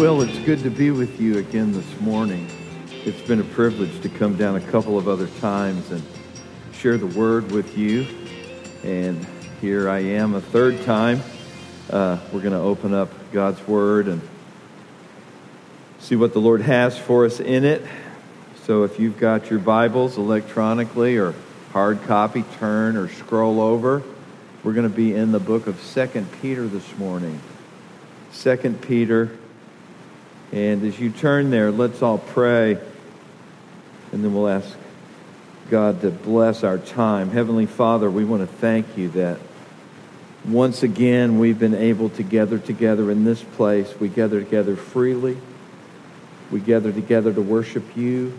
will, it's good to be with you again this morning. It's been a privilege to come down a couple of other times and share the word with you. And here I am a third time. Uh, we're going to open up God's word and see what the Lord has for us in it. So if you've got your Bibles electronically or hard copy, turn or scroll over. We're going to be in the book of Second Peter this morning. Second Peter. And as you turn there, let's all pray. And then we'll ask God to bless our time. Heavenly Father, we want to thank you that once again we've been able to gather together in this place. We gather together freely. We gather together to worship you.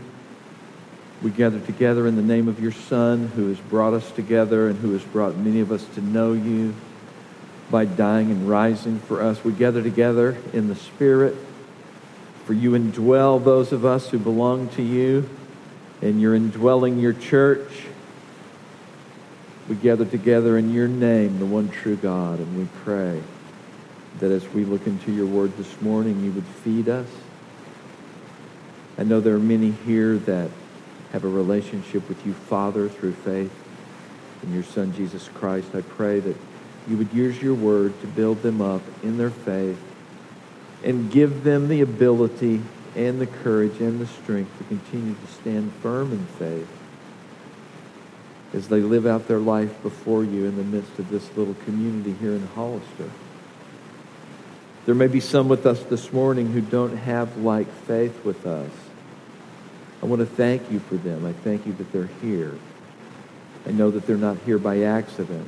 We gather together in the name of your Son, who has brought us together and who has brought many of us to know you by dying and rising for us. We gather together in the Spirit, for you indwell those of us who belong to you, and you're indwelling your church. We gather together in your name, the one true God, and we pray that as we look into your word this morning, you would feed us. I know there are many here that have a relationship with you, Father, through faith in your Son, Jesus Christ. I pray that you would use your word to build them up in their faith and give them the ability and the courage and the strength to continue to stand firm in faith as they live out their life before you in the midst of this little community here in Hollister. There may be some with us this morning who don't have like faith with us. I want to thank you for them. I thank you that they're here. I know that they're not here by accident.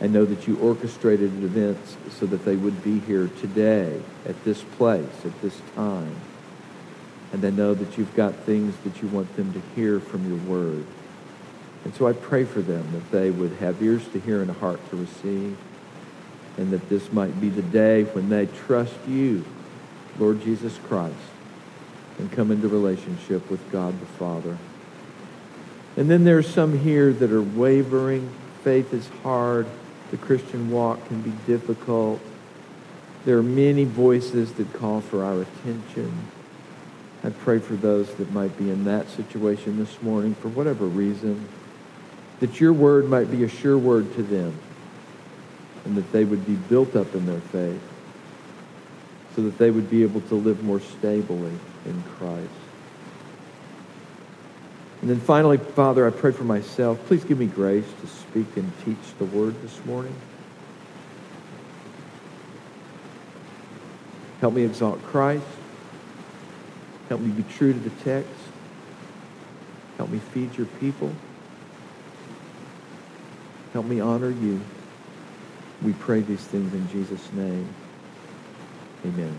I know that you orchestrated events so that they would be here today, at this place, at this time. And I know that you've got things that you want them to hear from your word. And so I pray for them that they would have ears to hear and a heart to receive, and that this might be the day when they trust you, Lord Jesus Christ, and come into relationship with God the Father. And then there's some here that are wavering. Faith is hard. The Christian walk can be difficult. There are many voices that call for our attention. I pray for those that might be in that situation this morning for whatever reason, that your word might be a sure word to them and that they would be built up in their faith so that they would be able to live more stably in Christ. And then finally, Father, I pray for myself. Please give me grace to speak and teach the word this morning. Help me exalt Christ. Help me be true to the text. Help me feed your people. Help me honor you. We pray these things in Jesus' name. Amen.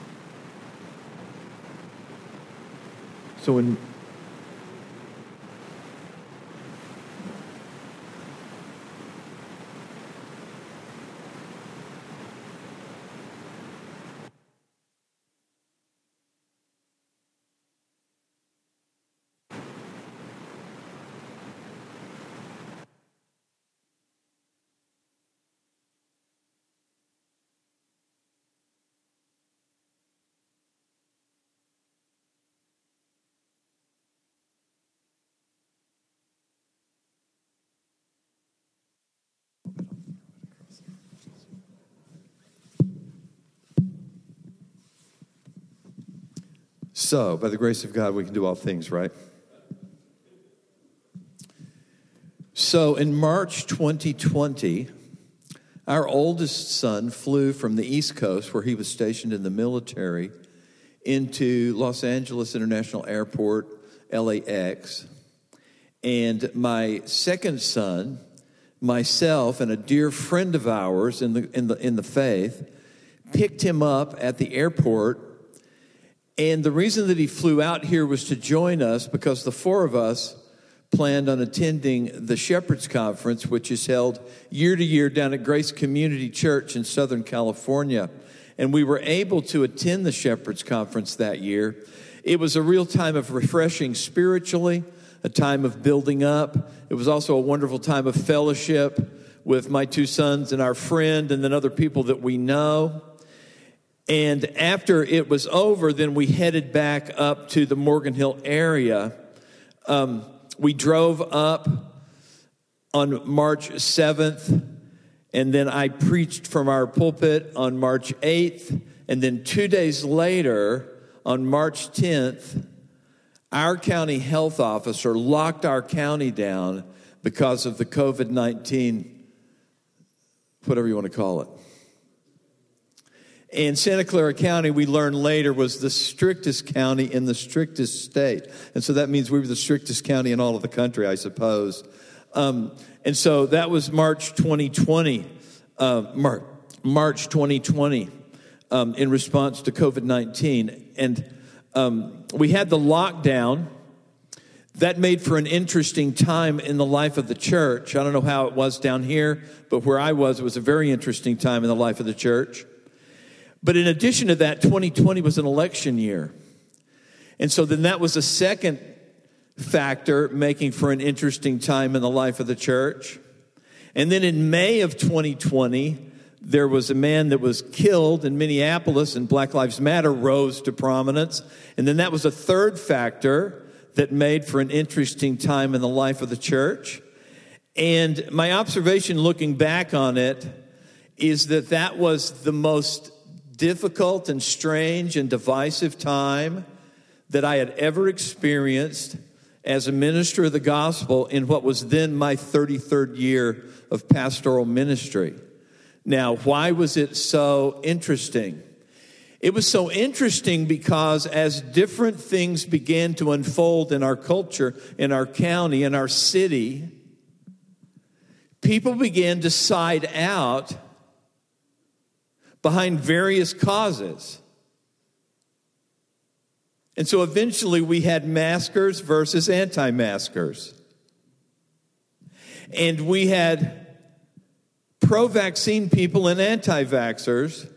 So in So, by the grace of God, we can do all things, right? So, in March 2020, our oldest son flew from the East Coast, where he was stationed in the military, into Los Angeles International Airport, LAX. And my second son, myself, and a dear friend of ours in the, in the, in the faith picked him up at the airport and the reason that he flew out here was to join us because the four of us planned on attending the Shepherds Conference, which is held year to year down at Grace Community Church in Southern California. And we were able to attend the Shepherds Conference that year. It was a real time of refreshing spiritually, a time of building up. It was also a wonderful time of fellowship with my two sons and our friend, and then other people that we know. And after it was over, then we headed back up to the Morgan Hill area. Um, we drove up on March 7th, and then I preached from our pulpit on March 8th. And then two days later, on March 10th, our county health officer locked our county down because of the COVID 19, whatever you want to call it. In Santa Clara County, we learned later, was the strictest county in the strictest state. And so that means we were the strictest county in all of the country, I suppose. Um, and so that was March 2020, uh, Mar- March 2020, um, in response to COVID 19. And um, we had the lockdown. That made for an interesting time in the life of the church. I don't know how it was down here, but where I was, it was a very interesting time in the life of the church. But in addition to that, 2020 was an election year. And so then that was a second factor making for an interesting time in the life of the church. And then in May of 2020, there was a man that was killed in Minneapolis, and Black Lives Matter rose to prominence. And then that was a third factor that made for an interesting time in the life of the church. And my observation looking back on it is that that was the most difficult and strange and divisive time that I had ever experienced as a minister of the gospel in what was then my 33rd year of pastoral ministry. Now, why was it so interesting? It was so interesting because as different things began to unfold in our culture, in our county, in our city, people began to side out behind various causes. And so eventually we had maskers versus anti maskers. And we had pro vaccine people and anti vaxxers.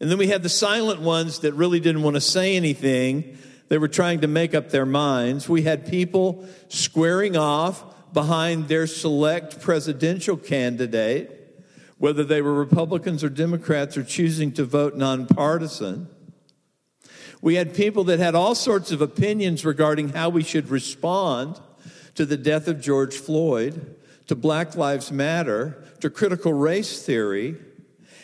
And then we had the silent ones that really didn't want to say anything. They were trying to make up their minds. We had people squaring off behind their select presidential candidate whether they were Republicans or Democrats, or choosing to vote nonpartisan. We had people that had all sorts of opinions regarding how we should respond to the death of George Floyd, to Black Lives Matter, to critical race theory.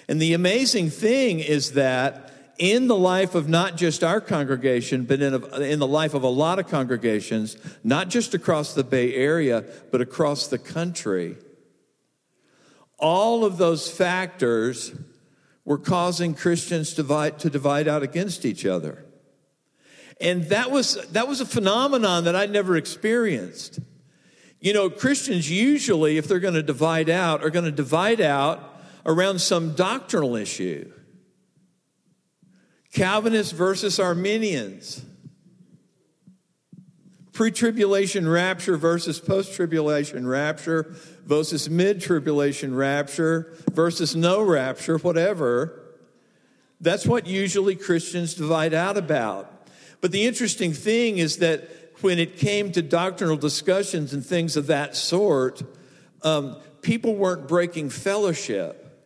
And the amazing thing is that in the life of not just our congregation, but in, a, in the life of a lot of congregations, not just across the Bay Area, but across the country, all of those factors were causing Christians to divide, to divide out against each other. And that was, that was a phenomenon that I'd never experienced. You know, Christians usually, if they're going to divide out, are going to divide out around some doctrinal issue. Calvinists versus Arminians pre tribulation rapture versus post tribulation rapture versus mid tribulation rapture versus no rapture, whatever. That's what usually Christians divide out about. But the interesting thing is that when it came to doctrinal discussions and things of that sort, um, people weren't breaking fellowship.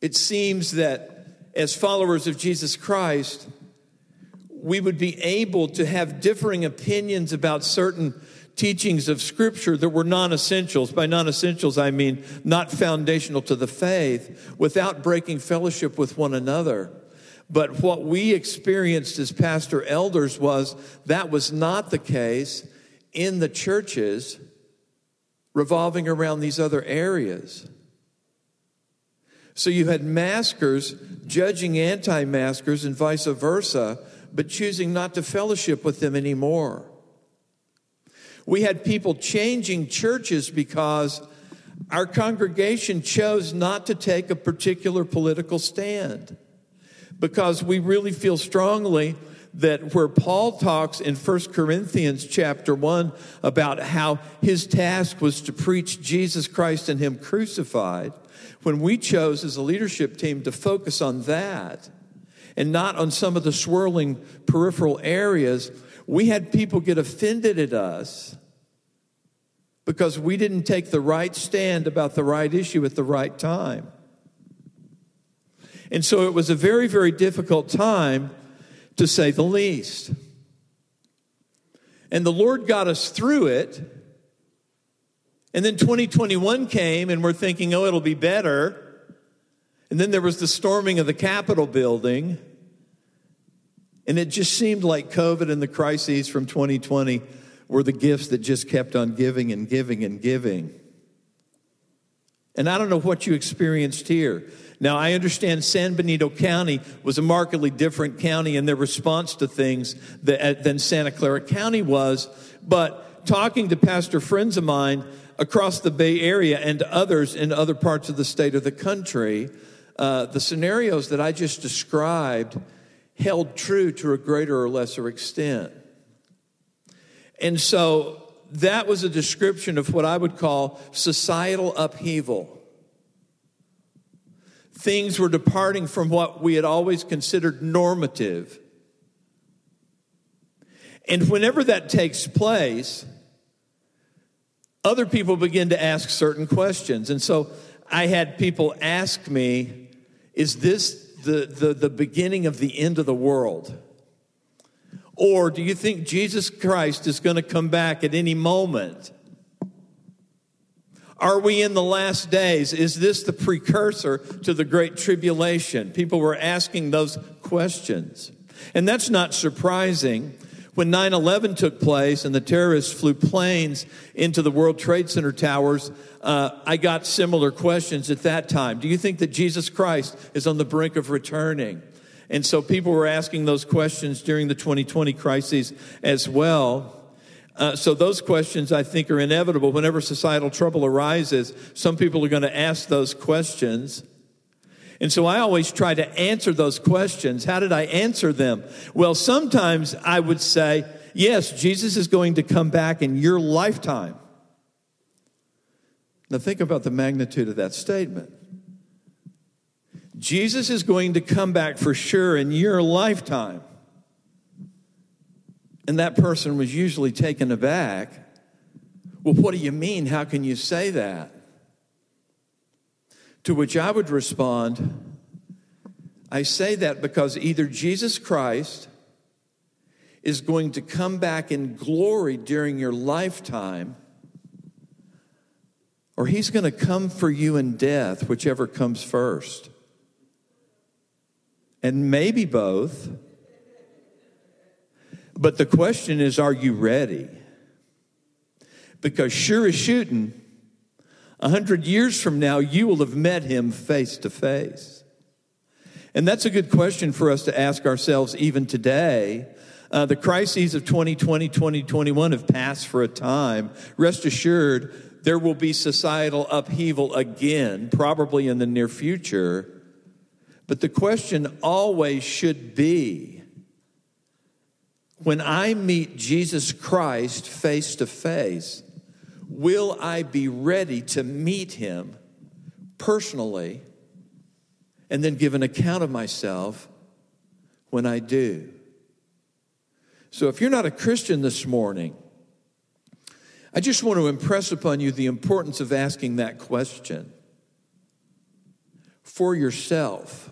It seems that as followers of Jesus Christ, we would be able to have differing opinions about certain teachings of Scripture that were non essentials. By non essentials, I mean not foundational to the faith, without breaking fellowship with one another. But what we experienced as pastor elders was that was not the case in the churches revolving around these other areas. So you had maskers judging anti maskers and vice versa but choosing not to fellowship with them anymore. We had people changing churches because our congregation chose not to take a particular political stand. Because we really feel strongly that where Paul talks in 1 Corinthians chapter 1 about how his task was to preach Jesus Christ and him crucified, when we chose as a leadership team to focus on that, and not on some of the swirling peripheral areas, we had people get offended at us because we didn't take the right stand about the right issue at the right time. And so it was a very, very difficult time, to say the least. And the Lord got us through it. And then 2021 came, and we're thinking, oh, it'll be better. And then there was the storming of the Capitol building. And it just seemed like COVID and the crises from 2020 were the gifts that just kept on giving and giving and giving. And I don't know what you experienced here. Now, I understand San Benito County was a markedly different county in their response to things uh, than Santa Clara County was. But talking to pastor friends of mine across the Bay Area and others in other parts of the state of the country, uh, the scenarios that I just described held true to a greater or lesser extent. And so that was a description of what I would call societal upheaval things were departing from what we had always considered normative. And whenever that takes place, other people begin to ask certain questions. And so I had people ask me, is this the, the, the beginning of the end of the world? Or do you think Jesus Christ is going to come back at any moment? Are we in the last days? Is this the precursor to the Great Tribulation? People were asking those questions. And that's not surprising. When 9 11 took place and the terrorists flew planes into the World Trade Center towers, uh, I got similar questions at that time. Do you think that Jesus Christ is on the brink of returning? And so people were asking those questions during the 2020 crises as well. Uh, so those questions I think are inevitable. Whenever societal trouble arises, some people are going to ask those questions. And so I always try to answer those questions. How did I answer them? Well, sometimes I would say, yes, Jesus is going to come back in your lifetime. Now think about the magnitude of that statement. Jesus is going to come back for sure in your lifetime. And that person was usually taken aback. Well, what do you mean? How can you say that? To which I would respond, I say that because either Jesus Christ is going to come back in glory during your lifetime, or he's going to come for you in death, whichever comes first. And maybe both. But the question is, are you ready? Because sure as shooting, a hundred years from now, you will have met him face to face. And that's a good question for us to ask ourselves even today. Uh, the crises of 2020, 2021 have passed for a time. Rest assured, there will be societal upheaval again, probably in the near future. But the question always should be when I meet Jesus Christ face to face, will I be ready to meet him personally and then give an account of myself when I do? So if you're not a Christian this morning, I just want to impress upon you the importance of asking that question for yourself.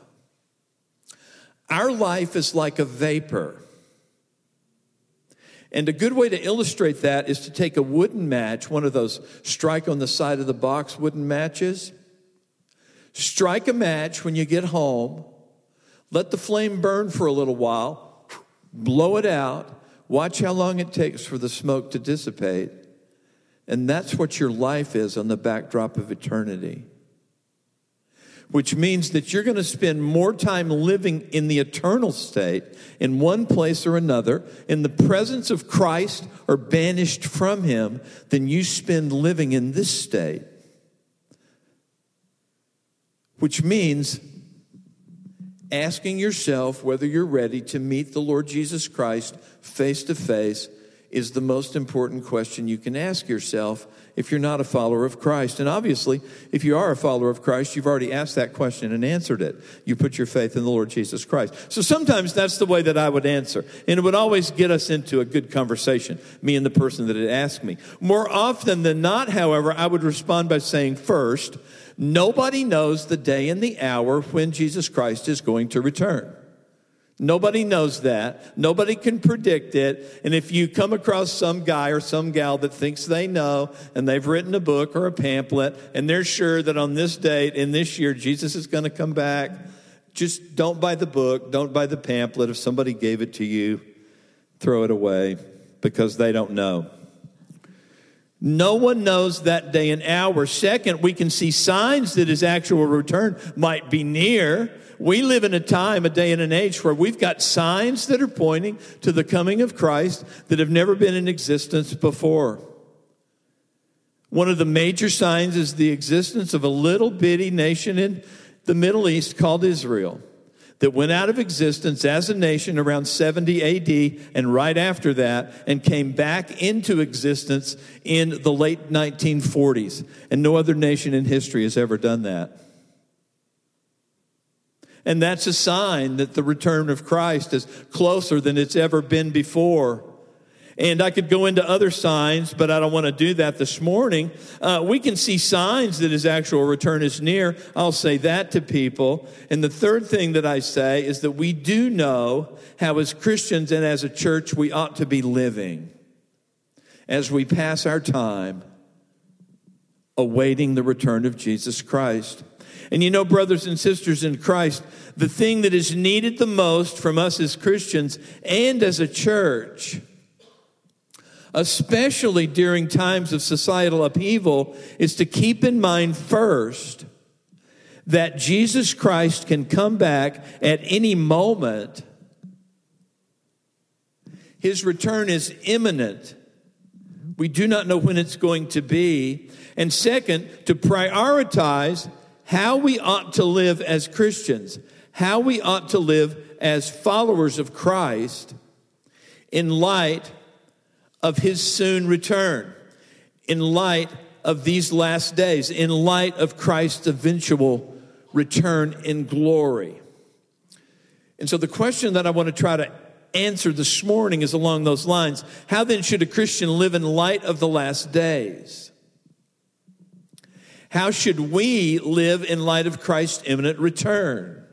Our life is like a vapor. And a good way to illustrate that is to take a wooden match, one of those strike on the side of the box wooden matches. Strike a match when you get home. Let the flame burn for a little while. Blow it out. Watch how long it takes for the smoke to dissipate. And that's what your life is on the backdrop of eternity which means that you're going to spend more time living in the eternal state in one place or another, in the presence of Christ or banished from Him, than you spend living in this state. Which means asking yourself whether you're ready to meet the Lord Jesus Christ face to face is the most important question you can ask yourself if you're not a follower of Christ. And obviously, if you are a follower of Christ, you've already asked that question and answered it. You put your faith in the Lord Jesus Christ. So sometimes that's the way that I would answer. And it would always get us into a good conversation, me and the person that had asked me. More often than not, however, I would respond by saying, first, nobody knows the day and the hour when Jesus Christ is going to return. Nobody knows that. Nobody can predict it. And if you come across some guy or some gal that thinks they know and they've written a book or a pamphlet and they're sure that on this date in this year Jesus is going to come back, just don't buy the book, don't buy the pamphlet. If somebody gave it to you, throw it away because they don't know. No one knows that day and hour. Second, we can see signs that his actual return might be near. We live in a time, a day, and an age where we've got signs that are pointing to the coming of Christ that have never been in existence before. One of the major signs is the existence of a little bitty nation in the Middle East called Israel that went out of existence as a nation around 70 AD and right after that and came back into existence in the late 1940s. And no other nation in history has ever done that. And that's a sign that the return of Christ is closer than it's ever been before. And I could go into other signs, but I don't want to do that this morning. Uh, we can see signs that his actual return is near. I'll say that to people. And the third thing that I say is that we do know how, as Christians and as a church, we ought to be living as we pass our time awaiting the return of Jesus Christ. And you know, brothers and sisters in Christ, the thing that is needed the most from us as Christians and as a church, especially during times of societal upheaval, is to keep in mind first that Jesus Christ can come back at any moment. His return is imminent. We do not know when it's going to be. And second, to prioritize how we ought to live as Christians, how we ought to live as followers of Christ in light of his soon return, in light of these last days, in light of Christ's eventual return in glory. And so the question that I want to try to answer this morning is along those lines. How then should a Christian live in light of the last days? How should we live in light of Christ's imminent return?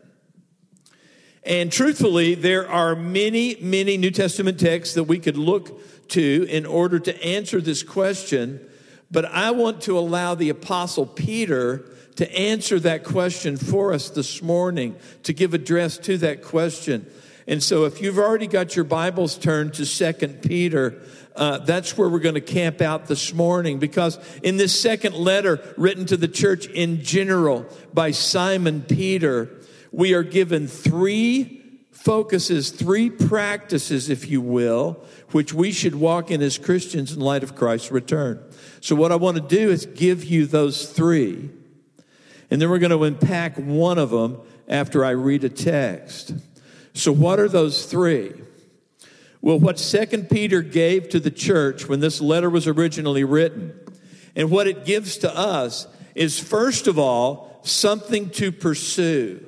And truthfully, there are many, many New Testament texts that we could look to in order to answer this question. But I want to allow the Apostle Peter to answer that question for us this morning, to give address to that question. And so if you've already got your Bibles turned to Second Peter, uh, that's where we're going to camp out this morning because in this second letter written to the church in general by Simon Peter, we are given three focuses, three practices, if you will, which we should walk in as Christians in light of Christ's return. So, what I want to do is give you those three, and then we're going to unpack one of them after I read a text. So, what are those three? Well, what Second Peter gave to the church when this letter was originally written, and what it gives to us is first of all, something to pursue.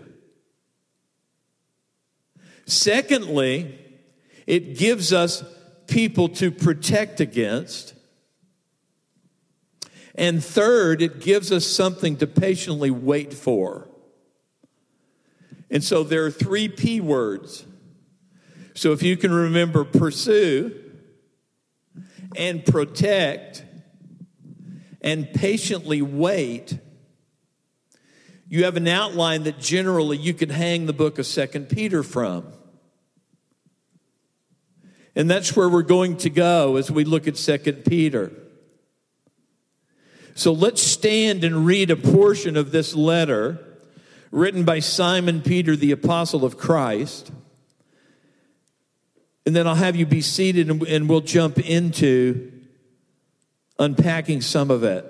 Secondly, it gives us people to protect against. And third, it gives us something to patiently wait for. And so there are three P words so if you can remember pursue and protect and patiently wait, you have an outline that generally you could hang the book of Second Peter from. And that's where we're going to go as we look at Second Peter. So let's stand and read a portion of this letter written by Simon Peter, the apostle of Christ. And then I'll have you be seated and, and we'll jump into unpacking some of it.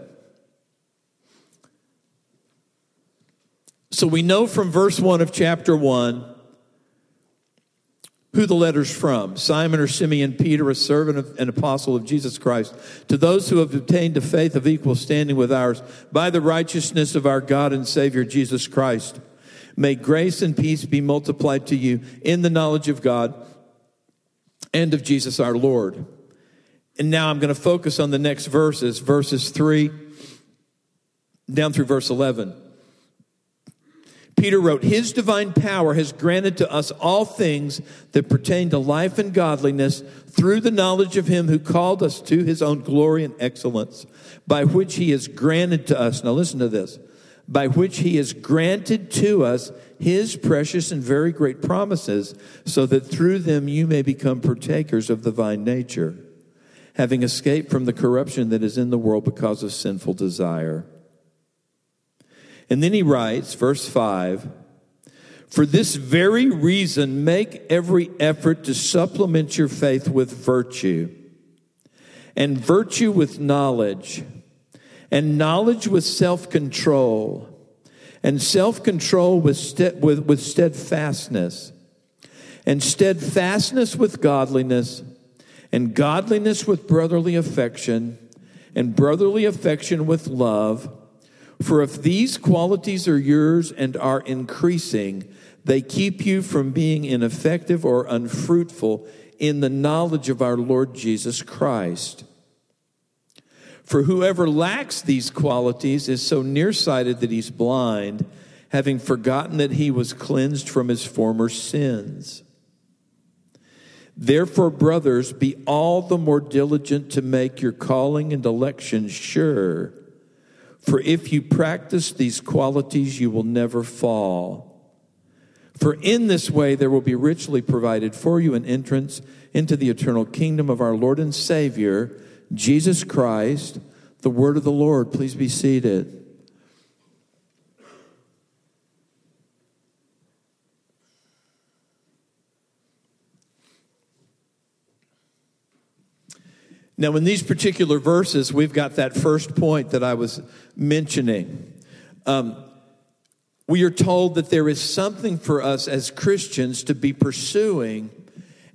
So we know from verse 1 of chapter 1 who the letter's from Simon or Simeon Peter, a servant of, and apostle of Jesus Christ, to those who have obtained a faith of equal standing with ours by the righteousness of our God and Savior Jesus Christ. May grace and peace be multiplied to you in the knowledge of God and of Jesus our Lord. And now I'm going to focus on the next verses, verses 3 down through verse 11. Peter wrote, His divine power has granted to us all things that pertain to life and godliness through the knowledge of Him who called us to His own glory and excellence, by which He has granted to us. Now listen to this. By which He has granted to us His precious and very great promises, so that through them you may become partakers of the divine nature, having escaped from the corruption that is in the world because of sinful desire. And then he writes, verse 5 For this very reason, make every effort to supplement your faith with virtue, and virtue with knowledge, and knowledge with self control, and self control with, with, with steadfastness, and steadfastness with godliness, and godliness with brotherly affection, and brotherly affection with love. For if these qualities are yours and are increasing, they keep you from being ineffective or unfruitful in the knowledge of our Lord Jesus Christ. For whoever lacks these qualities is so nearsighted that he's blind, having forgotten that he was cleansed from his former sins. Therefore, brothers, be all the more diligent to make your calling and election sure. For if you practice these qualities, you will never fall. For in this way there will be richly provided for you an entrance into the eternal kingdom of our Lord and Savior, Jesus Christ, the word of the Lord. Please be seated. Now, in these particular verses, we've got that first point that I was mentioning. Um, we are told that there is something for us as Christians to be pursuing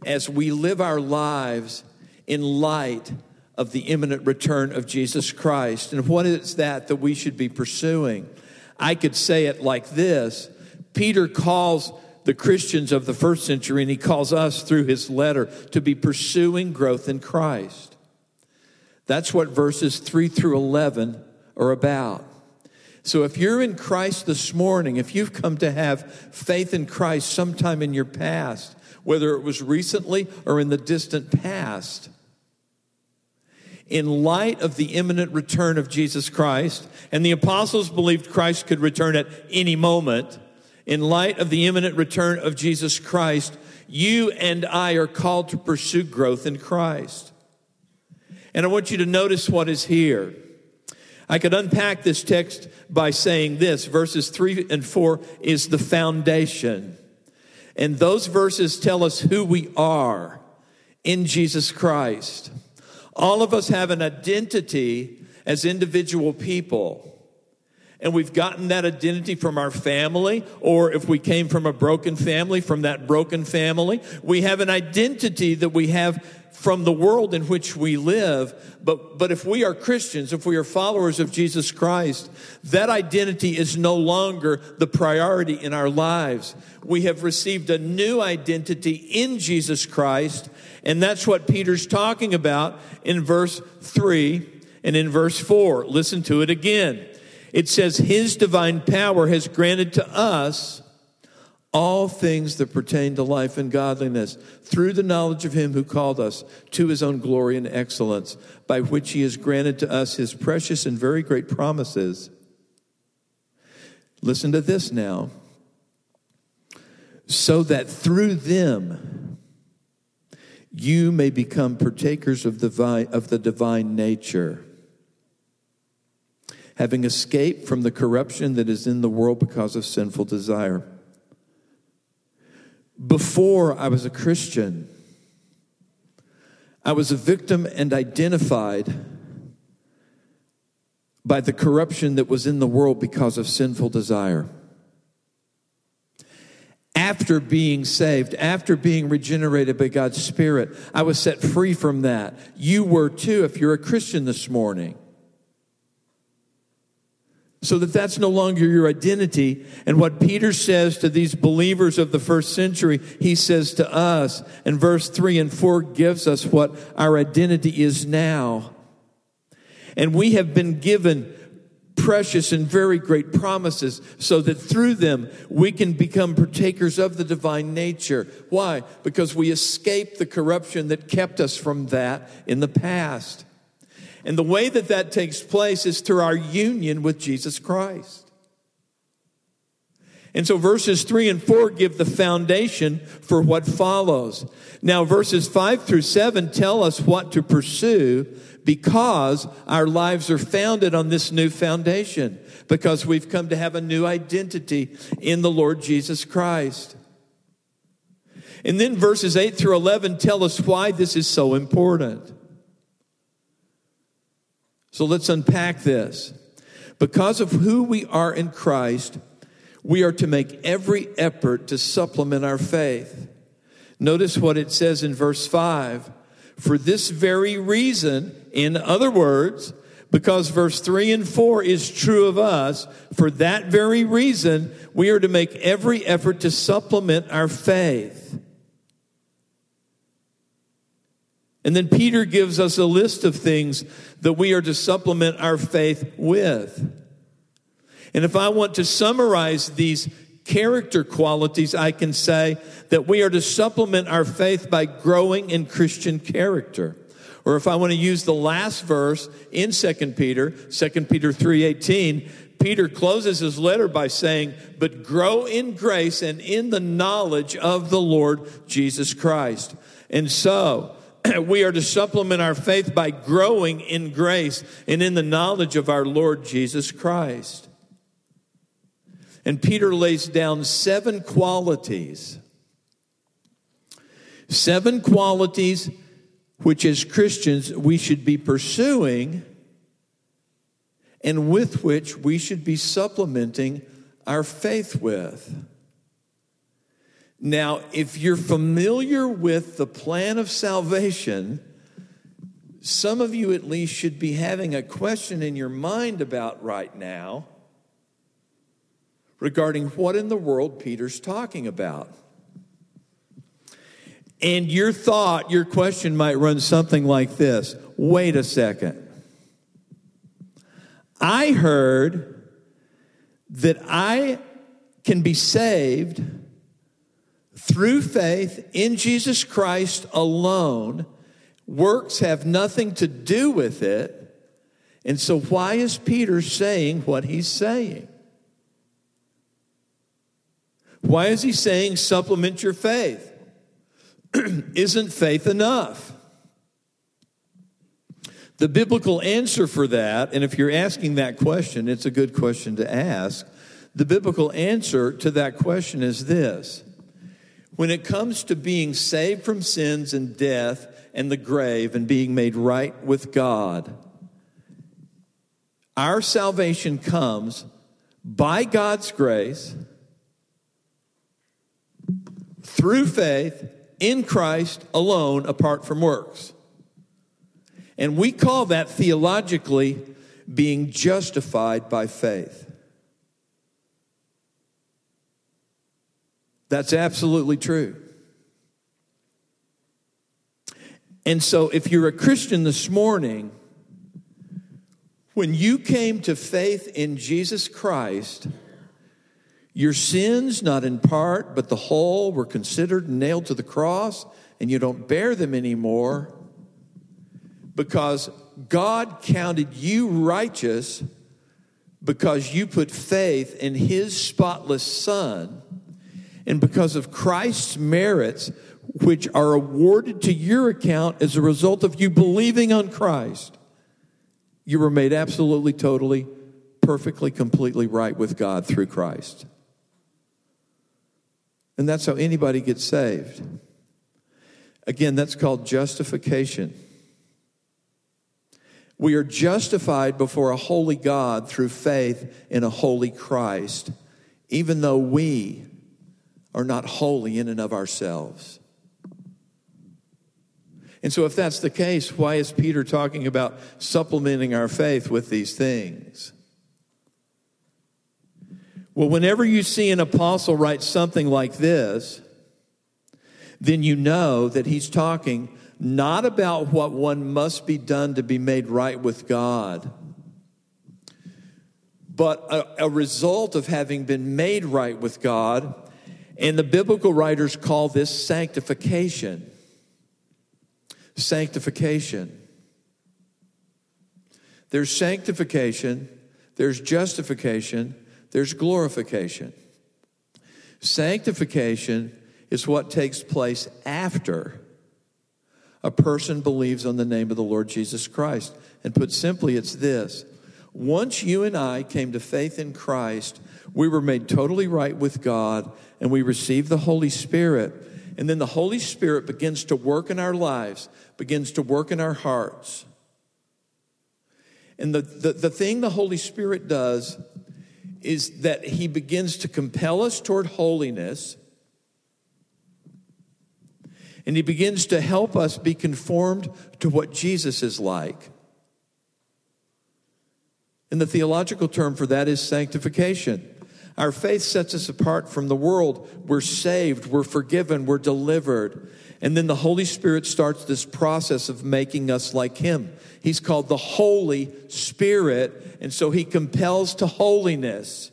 as we live our lives in light of the imminent return of Jesus Christ. And what is that that we should be pursuing? I could say it like this Peter calls the Christians of the first century, and he calls us through his letter to be pursuing growth in Christ. That's what verses 3 through 11 are about. So if you're in Christ this morning, if you've come to have faith in Christ sometime in your past, whether it was recently or in the distant past, in light of the imminent return of Jesus Christ, and the apostles believed Christ could return at any moment, in light of the imminent return of Jesus Christ, you and I are called to pursue growth in Christ. And I want you to notice what is here. I could unpack this text by saying this verses 3 and 4 is the foundation. And those verses tell us who we are in Jesus Christ. All of us have an identity as individual people. And we've gotten that identity from our family, or if we came from a broken family, from that broken family. We have an identity that we have from the world in which we live. But, but if we are Christians, if we are followers of Jesus Christ, that identity is no longer the priority in our lives. We have received a new identity in Jesus Christ. And that's what Peter's talking about in verse 3 and in verse 4. Listen to it again. It says, His divine power has granted to us all things that pertain to life and godliness through the knowledge of him who called us to his own glory and excellence, by which he has granted to us his precious and very great promises. Listen to this now. So that through them you may become partakers of the divine, of the divine nature, having escaped from the corruption that is in the world because of sinful desire before I was a Christian, I was a victim and identified by the corruption that was in the world because of sinful desire. after being saved, after being regenerated by God's Spirit. I was set free from that. You were too if you're a Christian this morning. So that that's no longer your identity. And what Peter says to these believers of the first century, he says to us. And verse 3 and 4 gives us what our identity is now. And we have been given precious and very great promises so that through them we can become partakers of the divine nature. Why? Because we escaped the corruption that kept us from that in the past. And the way that that takes place is through our union with Jesus Christ. And so verses 3 and 4 give the foundation for what follows. Now, verses 5 through 7 tell us what to pursue because our lives are founded on this new foundation, because we've come to have a new identity in the Lord Jesus Christ. And then verses 8 through 11 tell us why this is so important. So let's unpack this. Because of who we are in Christ, we are to make every effort to supplement our faith. Notice what it says in verse 5 For this very reason, in other words, because verse 3 and 4 is true of us, for that very reason, we are to make every effort to supplement our faith. And then Peter gives us a list of things that we are to supplement our faith with. And if I want to summarize these character qualities, I can say that we are to supplement our faith by growing in Christian character. Or if I want to use the last verse in 2 Peter, 2 Peter 3:18, Peter closes his letter by saying, "But grow in grace and in the knowledge of the Lord Jesus Christ." And so, we are to supplement our faith by growing in grace and in the knowledge of our Lord Jesus Christ. And Peter lays down seven qualities. Seven qualities which, as Christians, we should be pursuing and with which we should be supplementing our faith with. Now, if you're familiar with the plan of salvation, some of you at least should be having a question in your mind about right now regarding what in the world Peter's talking about. And your thought, your question might run something like this Wait a second. I heard that I can be saved through faith in Jesus Christ alone. Works have nothing to do with it. And so, why is Peter saying what he's saying? Why is he saying supplement your faith? Isn't faith enough? The biblical answer for that, and if you're asking that question, it's a good question to ask. The biblical answer to that question is this when it comes to being saved from sins and death and the grave and being made right with God, our salvation comes by God's grace through faith in Christ alone, apart from works. And we call that theologically being justified by faith. That's absolutely true. And so, if you're a Christian this morning, when you came to faith in Jesus Christ, your sins, not in part, but the whole, were considered nailed to the cross, and you don't bear them anymore because God counted you righteous because you put faith in His spotless Son and because of Christ's merits, which are awarded to your account as a result of you believing on Christ, you were made absolutely, totally, perfectly, completely right with God through Christ. And that's how anybody gets saved. Again, that's called justification. We are justified before a holy God through faith in a holy Christ, even though we are not holy in and of ourselves. And so, if that's the case, why is Peter talking about supplementing our faith with these things? Well, whenever you see an apostle write something like this, then you know that he's talking not about what one must be done to be made right with God, but a, a, result of having been made right with God. And the biblical writers call this sanctification. Sanctification. There's sanctification, there's justification, there's glorification. Sanctification is what takes place after a person believes on the name of the Lord Jesus Christ. And put simply, it's this once you and I came to faith in Christ, we were made totally right with God and we receive the Holy Spirit. And then the Holy Spirit begins to work in our lives, begins to work in our hearts. And the, the, the thing the Holy Spirit does is that He begins to compel us toward holiness and he begins to help us be conformed to what Jesus is like. And the theological term for that is sanctification. Our faith sets us apart from the world. We're saved, we're forgiven, we're delivered. And then the Holy Spirit starts this process of making us like Him. He's called the Holy Spirit, and so He compels to holiness.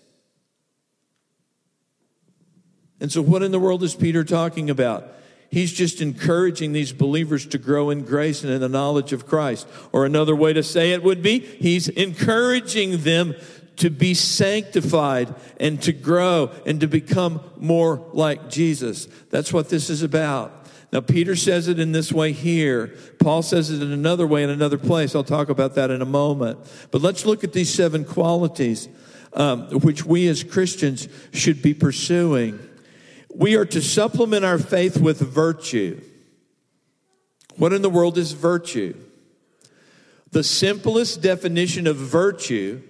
And so, what in the world is Peter talking about? He's just encouraging these believers to grow in grace and in the knowledge of Christ. Or another way to say it would be, he's encouraging them to be sanctified and to grow and to become more like Jesus. That's what this is about. Now, Peter says it in this way here. Paul says it in another way in another place. I'll talk about that in a moment. But let's look at these seven qualities um, which we as Christians should be pursuing. We are to supplement our faith with virtue. What in the world is virtue? The simplest definition of virtue,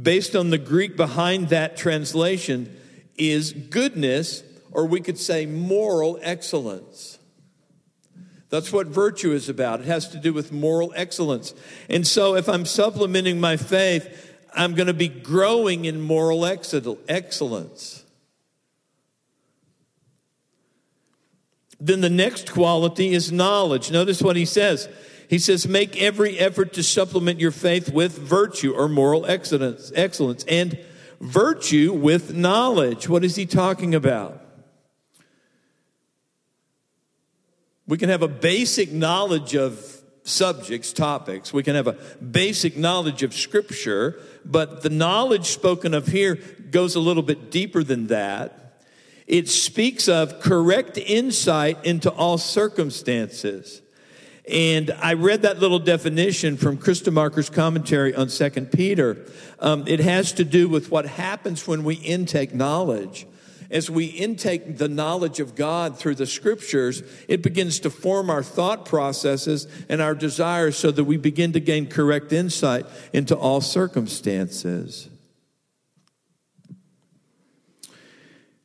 based on the Greek behind that translation, is goodness, or we could say moral excellence. That's what virtue is about. It has to do with moral excellence. And so, if I'm supplementing my faith, I'm going to be growing in moral excellence. Then the next quality is knowledge. Notice what he says. He says, make every effort to supplement your faith with virtue or moral excellence, excellence and virtue with knowledge. What is he talking about? We can have a basic knowledge of subjects, topics. We can have a basic knowledge of Scripture, but the knowledge spoken of here goes a little bit deeper than that. It speaks of correct insight into all circumstances. And I read that little definition from Marker's commentary on Second Peter. Um, it has to do with what happens when we intake knowledge. As we intake the knowledge of God through the scriptures, it begins to form our thought processes and our desires so that we begin to gain correct insight into all circumstances.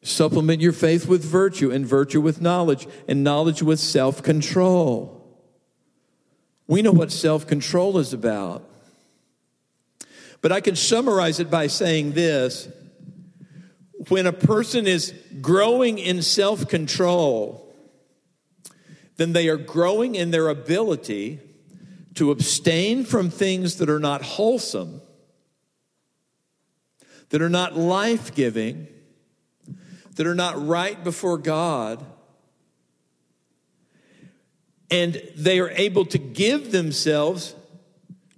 Supplement your faith with virtue, and virtue with knowledge, and knowledge with self control. We know what self control is about. But I can summarize it by saying this when a person is growing in self control, then they are growing in their ability to abstain from things that are not wholesome, that are not life giving that are not right before God. And they are able to give themselves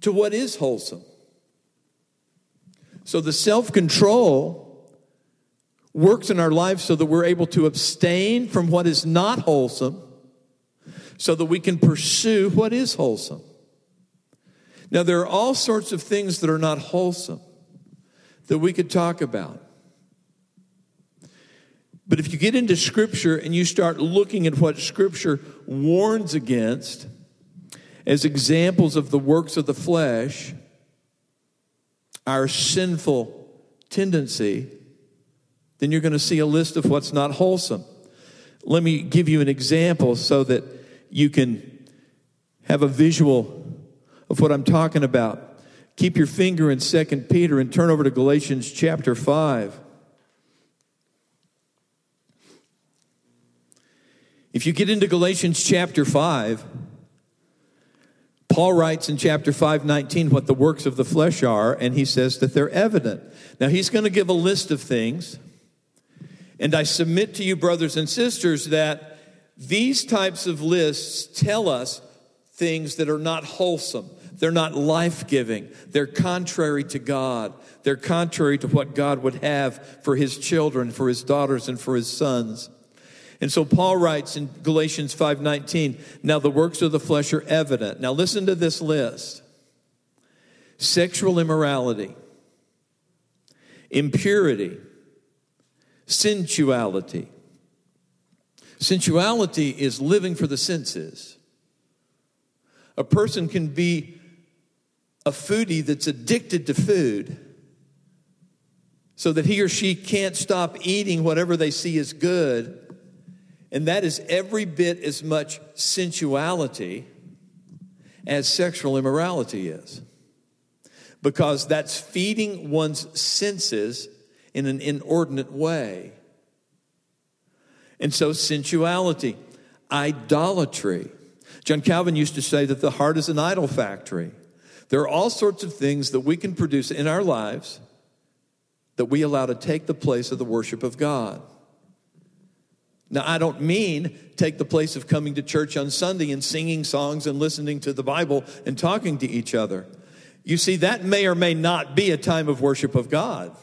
to what is wholesome. So the self control works in our lives so that we're able to abstain from what is not wholesome so that we can pursue what is wholesome. Now, there are all sorts of things that are not wholesome that we could talk about. But if you get into Scripture and you start looking at what Scripture warns against as examples of the works of the flesh, our sinful tendency, then you're going to see a list of what's not wholesome. Let me give you an example so that you can have a visual of what I'm talking about. Keep your finger in 2 Peter and turn over to Galatians chapter 5. If you get into Galatians chapter 5, Paul writes in chapter 5:19 what the works of the flesh are and he says that they're evident. Now he's going to give a list of things. And I submit to you brothers and sisters that these types of lists tell us things that are not wholesome. They're not life-giving. They're contrary to God. They're contrary to what God would have for his children, for his daughters and for his sons. And so Paul writes in Galatians 5:19, "Now the works of the flesh are evident." Now listen to this list. Sexual immorality, impurity, sensuality. Sensuality is living for the senses. A person can be a foodie that's addicted to food so that he or she can't stop eating whatever they see as good and that is every bit as much sensuality as sexual immorality is. Because that's feeding one's senses in an inordinate way. And so, sensuality, idolatry. John Calvin used to say that the heart is an idol factory. There are all sorts of things that we can produce in our lives that we allow to take the place of the worship of God. Now, I don't mean take the place of coming to church on Sunday and singing songs and listening to the Bible and talking to each other. You see, that may or may not be a time of worship of God.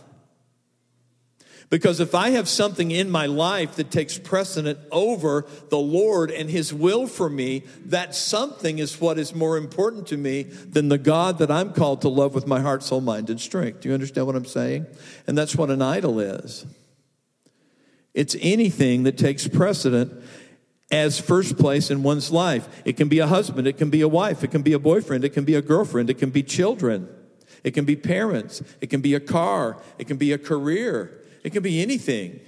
Because if I have something in my life that takes precedent over the Lord and His will for me, that something is what is more important to me than the God that I'm called to love with my heart, soul, mind, and strength. Do you understand what I'm saying? And that's what an idol is. It's anything that takes precedent as first place in one's life. It can be a husband, it can be a wife, it can be a boyfriend, it can be a girlfriend, it can be children, it can be parents, it can be a car, it can be a career, it can be anything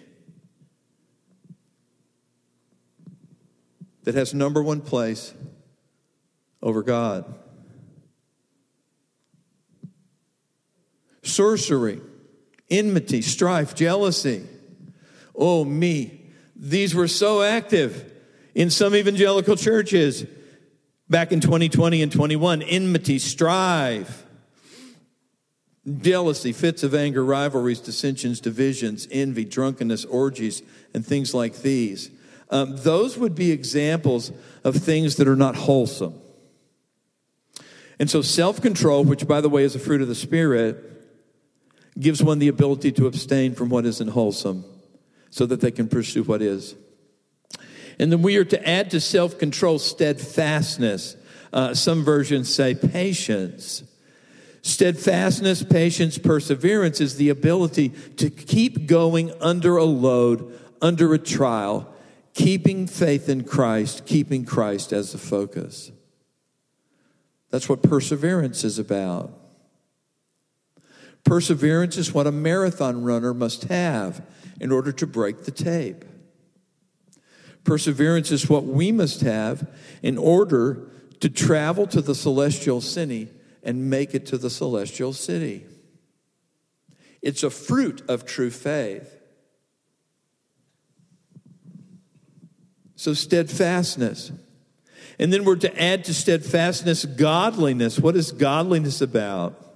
that has number one place over God. Sorcery, enmity, strife, jealousy Oh, me. These were so active in some evangelical churches back in 2020 and 21 enmity, strife, jealousy, fits of anger, rivalries, dissensions, divisions, envy, drunkenness, orgies, and things like these. Um, those would be examples of things that are not wholesome. And so, self control, which by the way is a fruit of the Spirit, gives one the ability to abstain from what isn't wholesome so that they can pursue what is. And then we are to add to self control steadfastness. Uh, some versions say patience. Steadfastness, patience, perseverance is the ability to keep going under a load, under a trial, keeping faith in Christ, keeping Christ as the focus. That's what perseverance is about. Perseverance is what a marathon runner must have in order to break the tape. Perseverance is what we must have in order to travel to the celestial city and make it to the celestial city. It's a fruit of true faith. So, steadfastness. And then we're to add to steadfastness godliness. What is godliness about?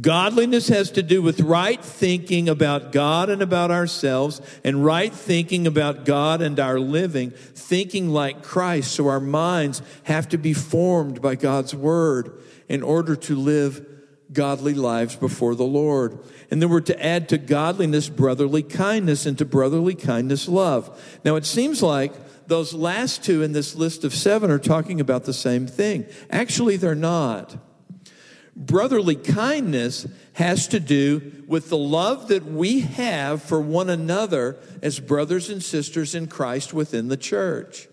Godliness has to do with right thinking about God and about ourselves, and right thinking about God and our living, thinking like Christ. So our minds have to be formed by God's word in order to live godly lives before the Lord. And then we're to add to godliness brotherly kindness, and to brotherly kindness love. Now it seems like those last two in this list of seven are talking about the same thing. Actually, they're not. Brotherly kindness has to do with the love that we have for one another as brothers and sisters in Christ within the church.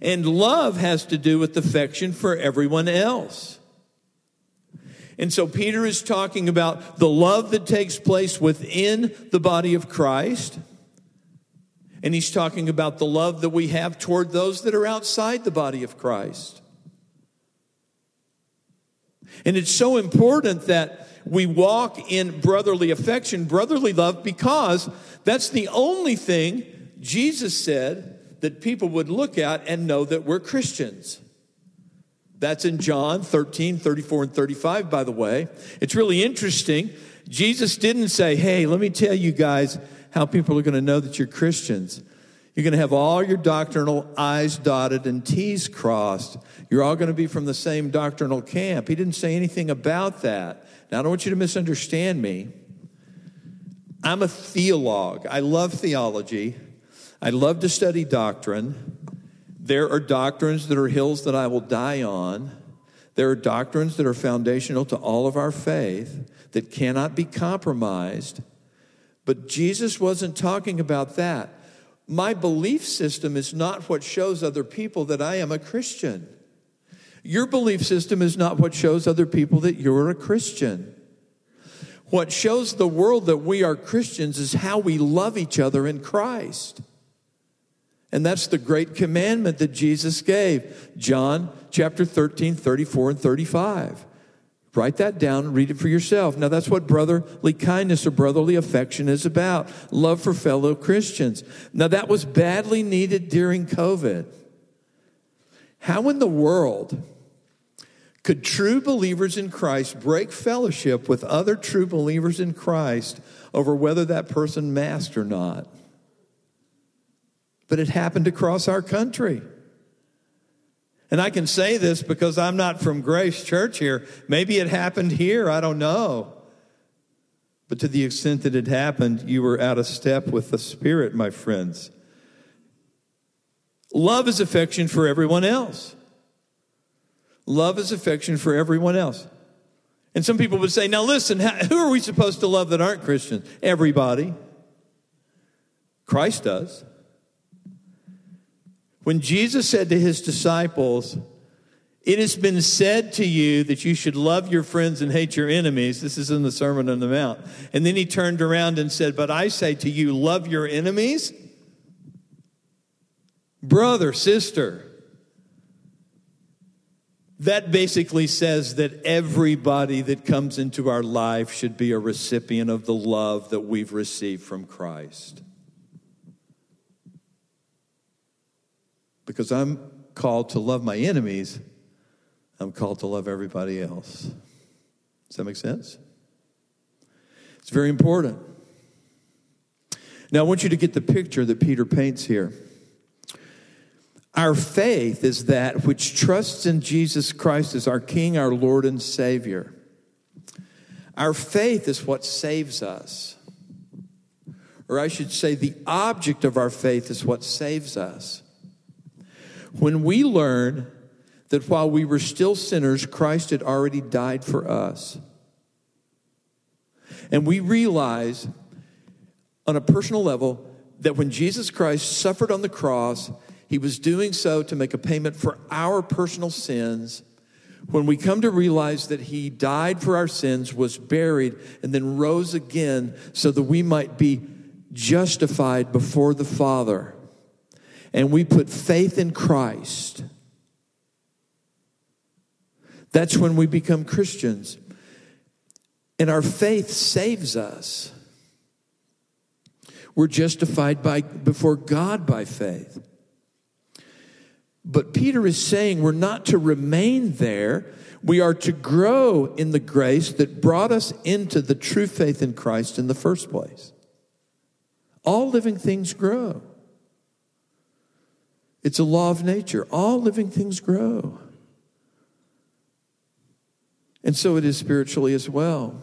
And love has to do with affection for everyone else. And so Peter is talking about the love that takes place within the body of Christ. And he's talking about the love that we have toward those that are outside the body of Christ. And it's so important that we walk in brotherly affection, brotherly love, because that's the only thing Jesus said that people would look at and know that we're Christians. That's in John 13, 34, and 35, by the way. It's really interesting. Jesus didn't say, Hey, let me tell you guys how people are going to know that you're Christians. You're going to have all your doctrinal I's dotted and T's crossed. You're all going to be from the same doctrinal camp. He didn't say anything about that. Now, I don't want you to misunderstand me. I'm a theologue. I love theology. I love to study doctrine. There are doctrines that are hills that I will die on. There are doctrines that are foundational to all of our faith that cannot be compromised. But Jesus wasn't talking about that. My belief system is not what shows other people that I am a Christian. Your belief system is not what shows other people that you're a Christian. What shows the world that we are Christians is how we love each other in Christ. And that's the great commandment that Jesus gave. John chapter 13, 34, and 35. Write that down read it for yourself. Now, that's what brotherly kindness or brotherly affection is about love for fellow Christians. Now, that was badly needed during COVID. How in the world could true believers in Christ break fellowship with other true believers in Christ over whether that person masked or not? But it happened across our country. And I can say this because I'm not from Grace Church here. Maybe it happened here, I don't know. But to the extent that it happened, you were out of step with the Spirit, my friends. Love is affection for everyone else. Love is affection for everyone else. And some people would say, now listen, who are we supposed to love that aren't Christians? Everybody. Christ does. When Jesus said to his disciples, It has been said to you that you should love your friends and hate your enemies. This is in the Sermon on the Mount. And then he turned around and said, But I say to you, love your enemies. Brother, sister. That basically says that everybody that comes into our life should be a recipient of the love that we've received from Christ. Because I'm called to love my enemies, I'm called to love everybody else. Does that make sense? It's very important. Now, I want you to get the picture that Peter paints here. Our faith is that which trusts in Jesus Christ as our King, our Lord, and Savior. Our faith is what saves us. Or I should say, the object of our faith is what saves us. When we learn that while we were still sinners, Christ had already died for us. And we realize on a personal level that when Jesus Christ suffered on the cross, he was doing so to make a payment for our personal sins. When we come to realize that he died for our sins, was buried, and then rose again so that we might be justified before the Father and we put faith in Christ, that's when we become Christians. And our faith saves us. We're justified by, before God by faith. But Peter is saying we're not to remain there. We are to grow in the grace that brought us into the true faith in Christ in the first place. All living things grow. It's a law of nature. All living things grow. And so it is spiritually as well.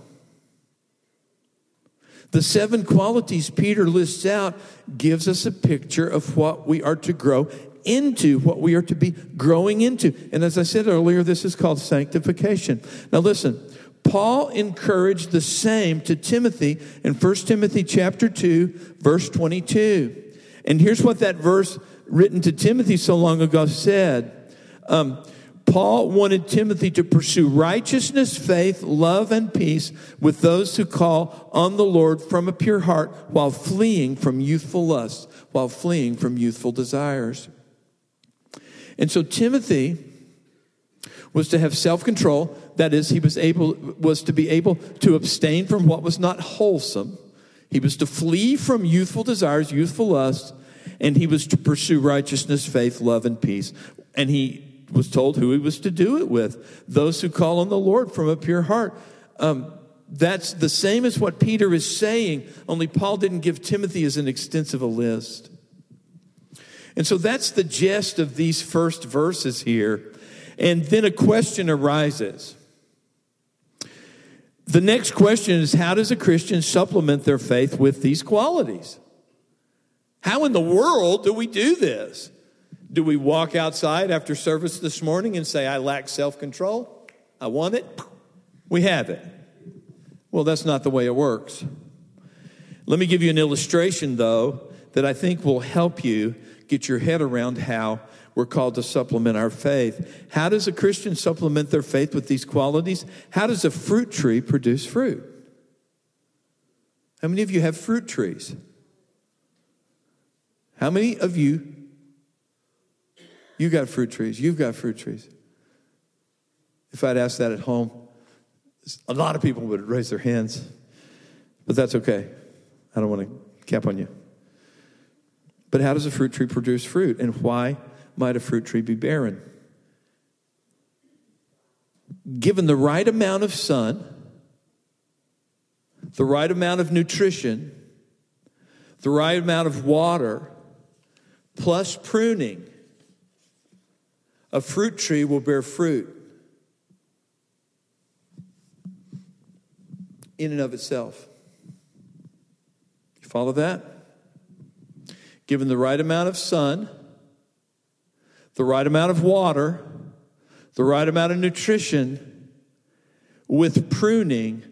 The seven qualities Peter lists out gives us a picture of what we are to grow into, what we are to be growing into. And as I said earlier, this is called sanctification. Now listen, Paul encouraged the same to Timothy in 1 Timothy chapter 2, verse 22. And here's what that verse written to Timothy so long ago said, um, Paul wanted Timothy to pursue righteousness, faith, love, and peace with those who call on the Lord from a pure heart while fleeing from youthful lusts, while fleeing from youthful desires. And so Timothy was to have self-control, that is he was able was to be able to abstain from what was not wholesome. He was to flee from youthful desires, youthful lusts, and he was to pursue righteousness, faith, love, and peace. And he was told who he was to do it with those who call on the Lord from a pure heart. Um, that's the same as what Peter is saying, only Paul didn't give Timothy as an extensive a list. And so that's the gist of these first verses here. And then a question arises. The next question is how does a Christian supplement their faith with these qualities? How in the world do we do this? Do we walk outside after service this morning and say, I lack self control? I want it? We have it. Well, that's not the way it works. Let me give you an illustration, though, that I think will help you get your head around how we're called to supplement our faith. How does a Christian supplement their faith with these qualities? How does a fruit tree produce fruit? How many of you have fruit trees? How many of you you got fruit trees. You've got fruit trees. If I'd asked that at home, a lot of people would raise their hands. But that's okay. I don't want to cap on you. But how does a fruit tree produce fruit? And why might a fruit tree be barren? Given the right amount of sun, the right amount of nutrition, the right amount of water, plus pruning, a fruit tree will bear fruit in and of itself. You follow that? Given the right amount of sun, the right amount of water, the right amount of nutrition, with pruning,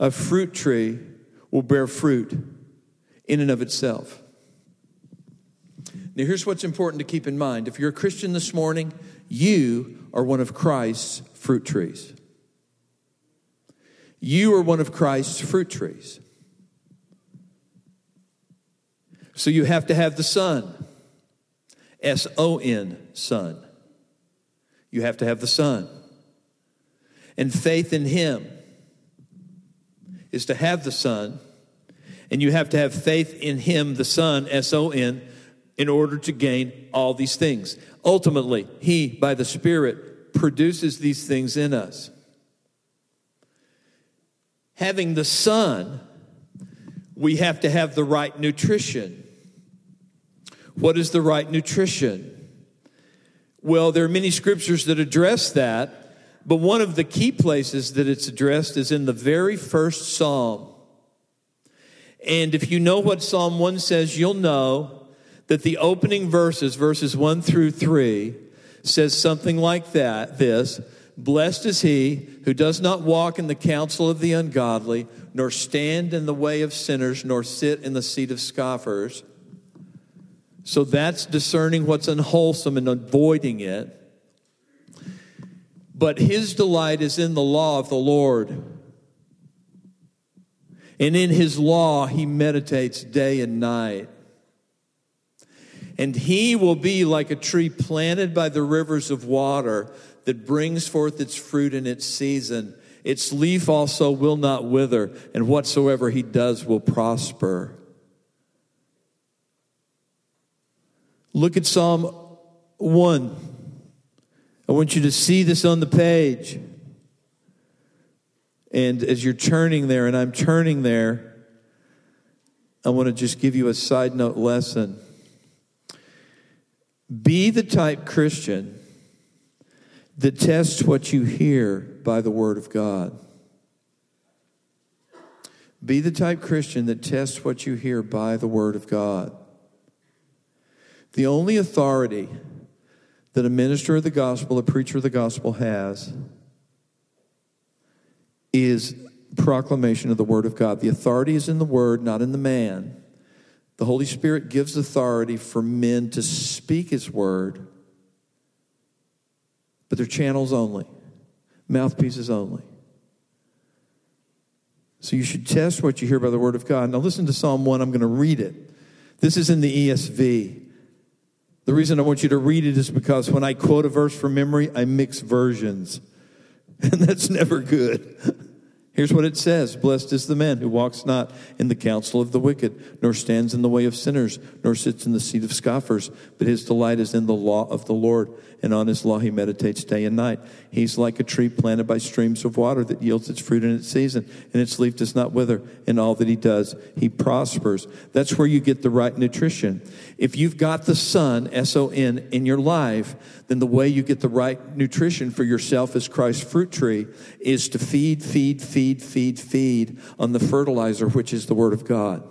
a fruit tree will bear fruit in and of itself. Now, here's what's important to keep in mind. If you're a Christian this morning, you are one of Christ's fruit trees. You are one of Christ's fruit trees. So you have to have the Son. S O N, Son. You have to have the Son. And faith in Him is to have the Son. And you have to have faith in Him, the Son, S O N, in order to gain all these things. Ultimately, He, by the Spirit, produces these things in us. Having the Son, we have to have the right nutrition. What is the right nutrition? Well, there are many scriptures that address that, but one of the key places that it's addressed is in the very first psalm. And if you know what Psalm 1 says, you'll know that the opening verses, verses 1 through 3, says something like that this Blessed is he who does not walk in the counsel of the ungodly, nor stand in the way of sinners, nor sit in the seat of scoffers. So that's discerning what's unwholesome and avoiding it. But his delight is in the law of the Lord. And in his law he meditates day and night and he will be like a tree planted by the rivers of water that brings forth its fruit in its season. Its leaf also will not wither, and whatsoever he does will prosper. Look at Psalm 1. I want you to see this on the page. And as you're turning there, and I'm turning there, I want to just give you a side note lesson. Be the type Christian that tests what you hear by the Word of God. Be the type Christian that tests what you hear by the Word of God. The only authority that a minister of the gospel, a preacher of the gospel has is proclamation of the Word of God. The authority is in the Word, not in the man. The Holy Spirit gives authority for men to speak His word, but they're channels only, mouthpieces only. So you should test what you hear by the word of God. Now listen to Psalm 1. I'm going to read it. This is in the ESV. The reason I want you to read it is because when I quote a verse from memory, I mix versions. And that's never good. Here's what it says. Blessed is the man who walks not in the counsel of the wicked, nor stands in the way of sinners, nor sits in the seat of scoffers, but his delight is in the law of the Lord, and on his law he meditates day and night. He's like a tree planted by streams of water that yields its fruit in its season, and its leaf does not wither. In all that he does, he prospers. That's where you get the right nutrition. If you've got the Son, S O N, in your life, then the way you get the right nutrition for yourself as Christ's fruit tree is to feed, feed, feed, feed, feed on the fertilizer, which is the Word of God.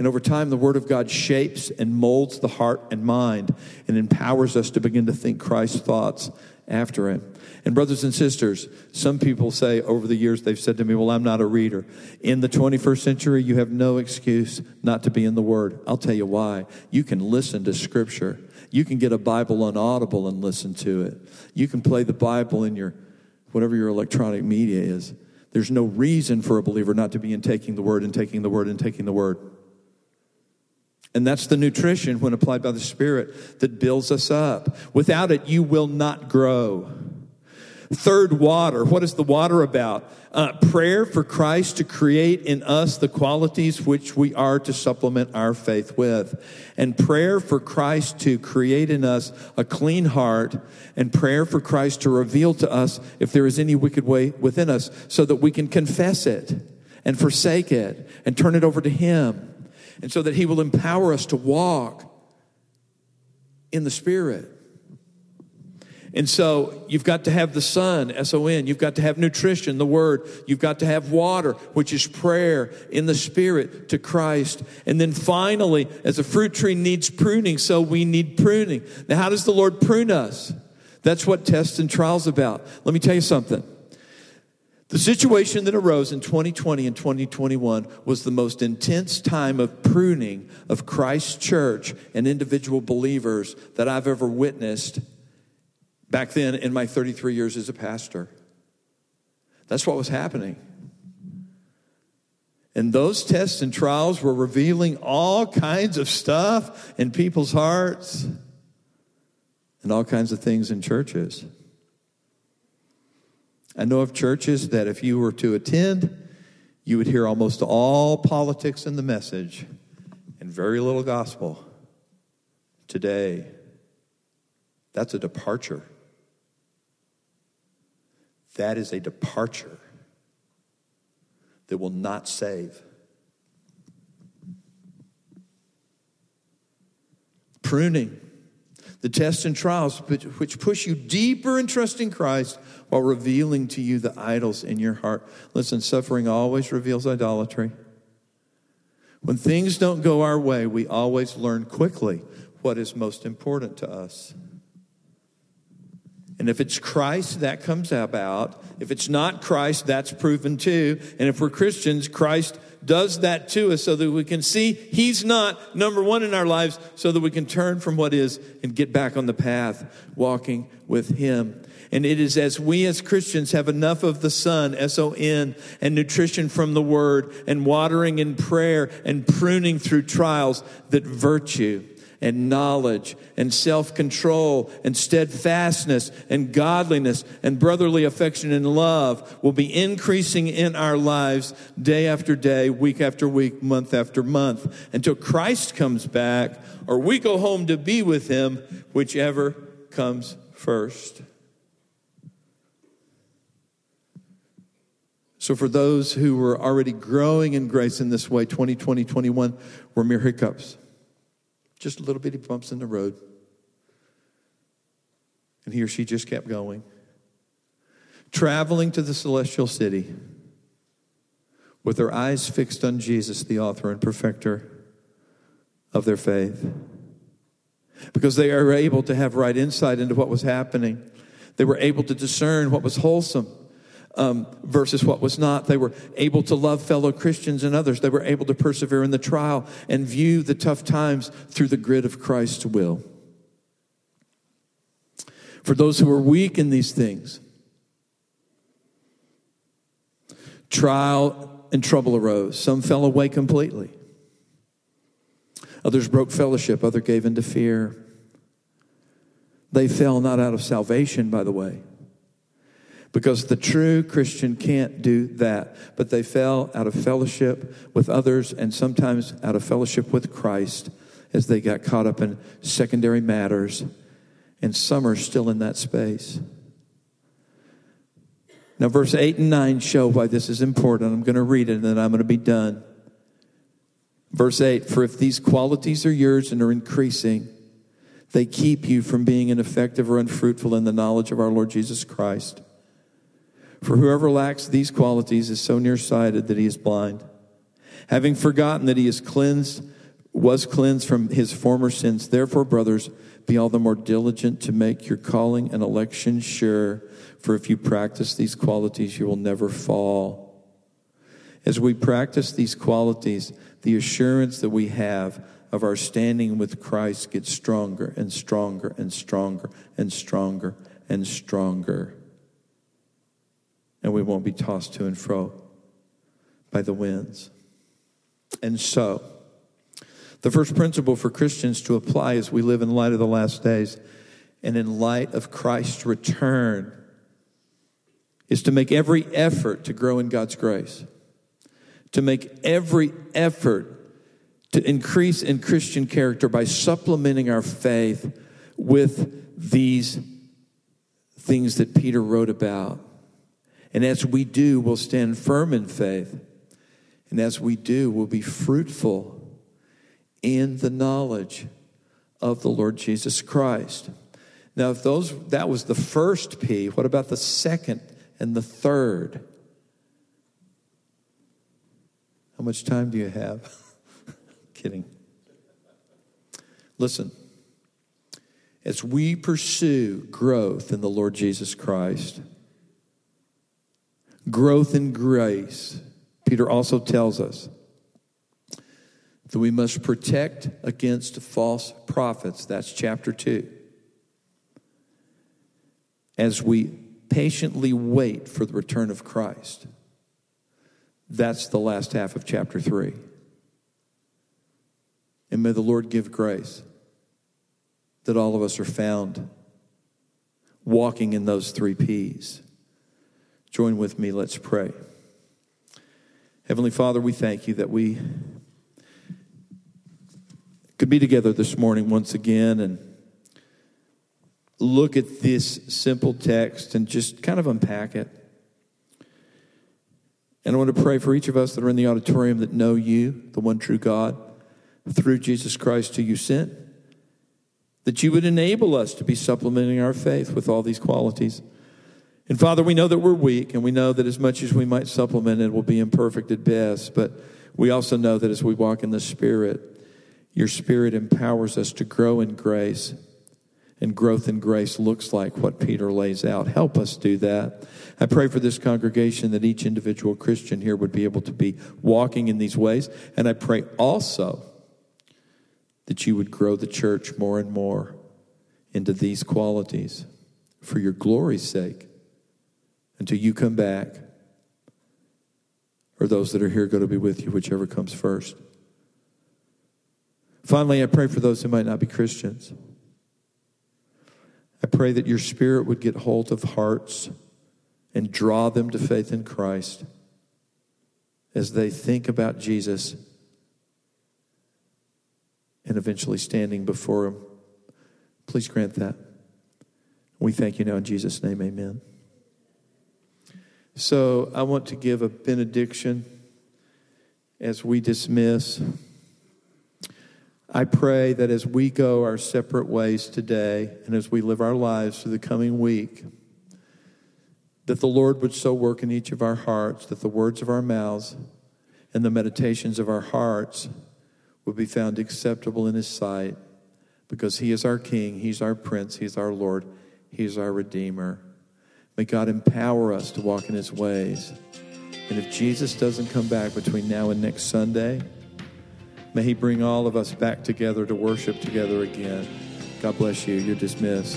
And over time, the Word of God shapes and molds the heart and mind and empowers us to begin to think Christ's thoughts after Him. And, brothers and sisters, some people say over the years, they've said to me, Well, I'm not a reader. In the 21st century, you have no excuse not to be in the Word. I'll tell you why. You can listen to Scripture, you can get a Bible on Audible and listen to it, you can play the Bible in your whatever your electronic media is. There's no reason for a believer not to be in taking the Word and taking the Word and taking the Word. And that's the nutrition when applied by the Spirit that builds us up. Without it, you will not grow. Third, water. What is the water about? Uh, prayer for Christ to create in us the qualities which we are to supplement our faith with. And prayer for Christ to create in us a clean heart and prayer for Christ to reveal to us if there is any wicked way within us so that we can confess it and forsake it and turn it over to Him. And so that He will empower us to walk in the Spirit. And so you've got to have the Son, S O N. You've got to have nutrition, the Word. You've got to have water, which is prayer in the Spirit to Christ. And then finally, as a fruit tree needs pruning, so we need pruning. Now, how does the Lord prune us? That's what tests and trials about. Let me tell you something. The situation that arose in 2020 and 2021 was the most intense time of pruning of Christ's church and individual believers that I've ever witnessed back then in my 33 years as a pastor. That's what was happening. And those tests and trials were revealing all kinds of stuff in people's hearts and all kinds of things in churches. I know of churches that if you were to attend, you would hear almost all politics in the message and very little gospel. Today, that's a departure. That is a departure that will not save. Pruning, the tests and trials which push you deeper in trusting Christ while revealing to you the idols in your heart. Listen, suffering always reveals idolatry. When things don't go our way, we always learn quickly what is most important to us. And if it's Christ, that comes about. If it's not Christ, that's proven too. And if we're Christians, Christ does that to us so that we can see He's not number one in our lives, so that we can turn from what is and get back on the path, walking with Him. And it is as we as Christians have enough of the Son, S O N, and nutrition from the Word, and watering in prayer, and pruning through trials, that virtue and knowledge and self control and steadfastness and godliness and brotherly affection and love will be increasing in our lives day after day, week after week, month after month until Christ comes back or we go home to be with Him, whichever comes first. So, for those who were already growing in grace in this way, 2020, 21 were mere hiccups, just a little bitty bumps in the road. And he or she just kept going, traveling to the celestial city with their eyes fixed on Jesus, the author and perfecter of their faith. Because they are able to have right insight into what was happening, they were able to discern what was wholesome um, versus what was not. They were able to love fellow Christians and others. They were able to persevere in the trial and view the tough times through the grid of Christ's will. For those who are weak in these things, trial and trouble arose. Some fell away completely. Others broke fellowship, others gave into fear. They fell not out of salvation, by the way, because the true Christian can't do that. But they fell out of fellowship with others and sometimes out of fellowship with Christ as they got caught up in secondary matters. And some are still in that space. Now, verse 8 and 9 show why this is important. I'm going to read it and then I'm going to be done. Verse 8 For if these qualities are yours and are increasing, they keep you from being ineffective or unfruitful in the knowledge of our Lord Jesus Christ. For whoever lacks these qualities is so nearsighted that he is blind, having forgotten that he is cleansed, was cleansed from his former sins. Therefore, brothers, be all the more diligent to make your calling and election sure. For if you practice these qualities, you will never fall. As we practice these qualities, the assurance that we have of our standing with Christ gets stronger and stronger and stronger and stronger and stronger. And we won't be tossed to and fro by the winds. And so, the first principle for Christians to apply as we live in light of the last days and in light of Christ's return is to make every effort to grow in God's grace, to make every effort to increase in Christian character by supplementing our faith with these things that Peter wrote about. And as we do, we'll stand firm in faith. And as we do, we'll be fruitful in the knowledge of the Lord Jesus Christ. Now, if those that was the first P, what about the second and the third? How much time do you have? Kidding. Listen, as we pursue growth in the Lord Jesus Christ, growth in grace, Peter also tells us that we must protect against false prophets. That's chapter 2. As we patiently wait for the return of Christ. That's the last half of chapter 3. And may the Lord give grace that all of us are found walking in those three P's. Join with me, let's pray. Heavenly Father, we thank you that we could be together this morning once again and look at this simple text and just kind of unpack it. And I want to pray for each of us that are in the auditorium that know you, the one true God through Jesus Christ who you sent, that you would enable us to be supplementing our faith with all these qualities. And Father, we know that we're weak, and we know that as much as we might supplement it, will be imperfect at best. But we also know that as we walk in the Spirit, your Spirit empowers us to grow in grace. And growth in grace looks like what Peter lays out. Help us do that. I pray for this congregation that each individual Christian here would be able to be walking in these ways. And I pray also that you would grow the church more and more into these qualities for your glory's sake until you come back or those that are here go to be with you, whichever comes first. Finally, I pray for those who might not be Christians. I pray that your spirit would get hold of hearts and draw them to faith in Christ as they think about Jesus and eventually standing before Him. Please grant that. We thank you now in Jesus' name, amen. So I want to give a benediction as we dismiss. I pray that as we go our separate ways today and as we live our lives through the coming week, that the Lord would so work in each of our hearts that the words of our mouths and the meditations of our hearts would be found acceptable in His sight because He is our King, He's our Prince, He's our Lord, He's our Redeemer. May God empower us to walk in His ways. And if Jesus doesn't come back between now and next Sunday, may He bring all of us back together to worship together again. God bless you. You're dismissed.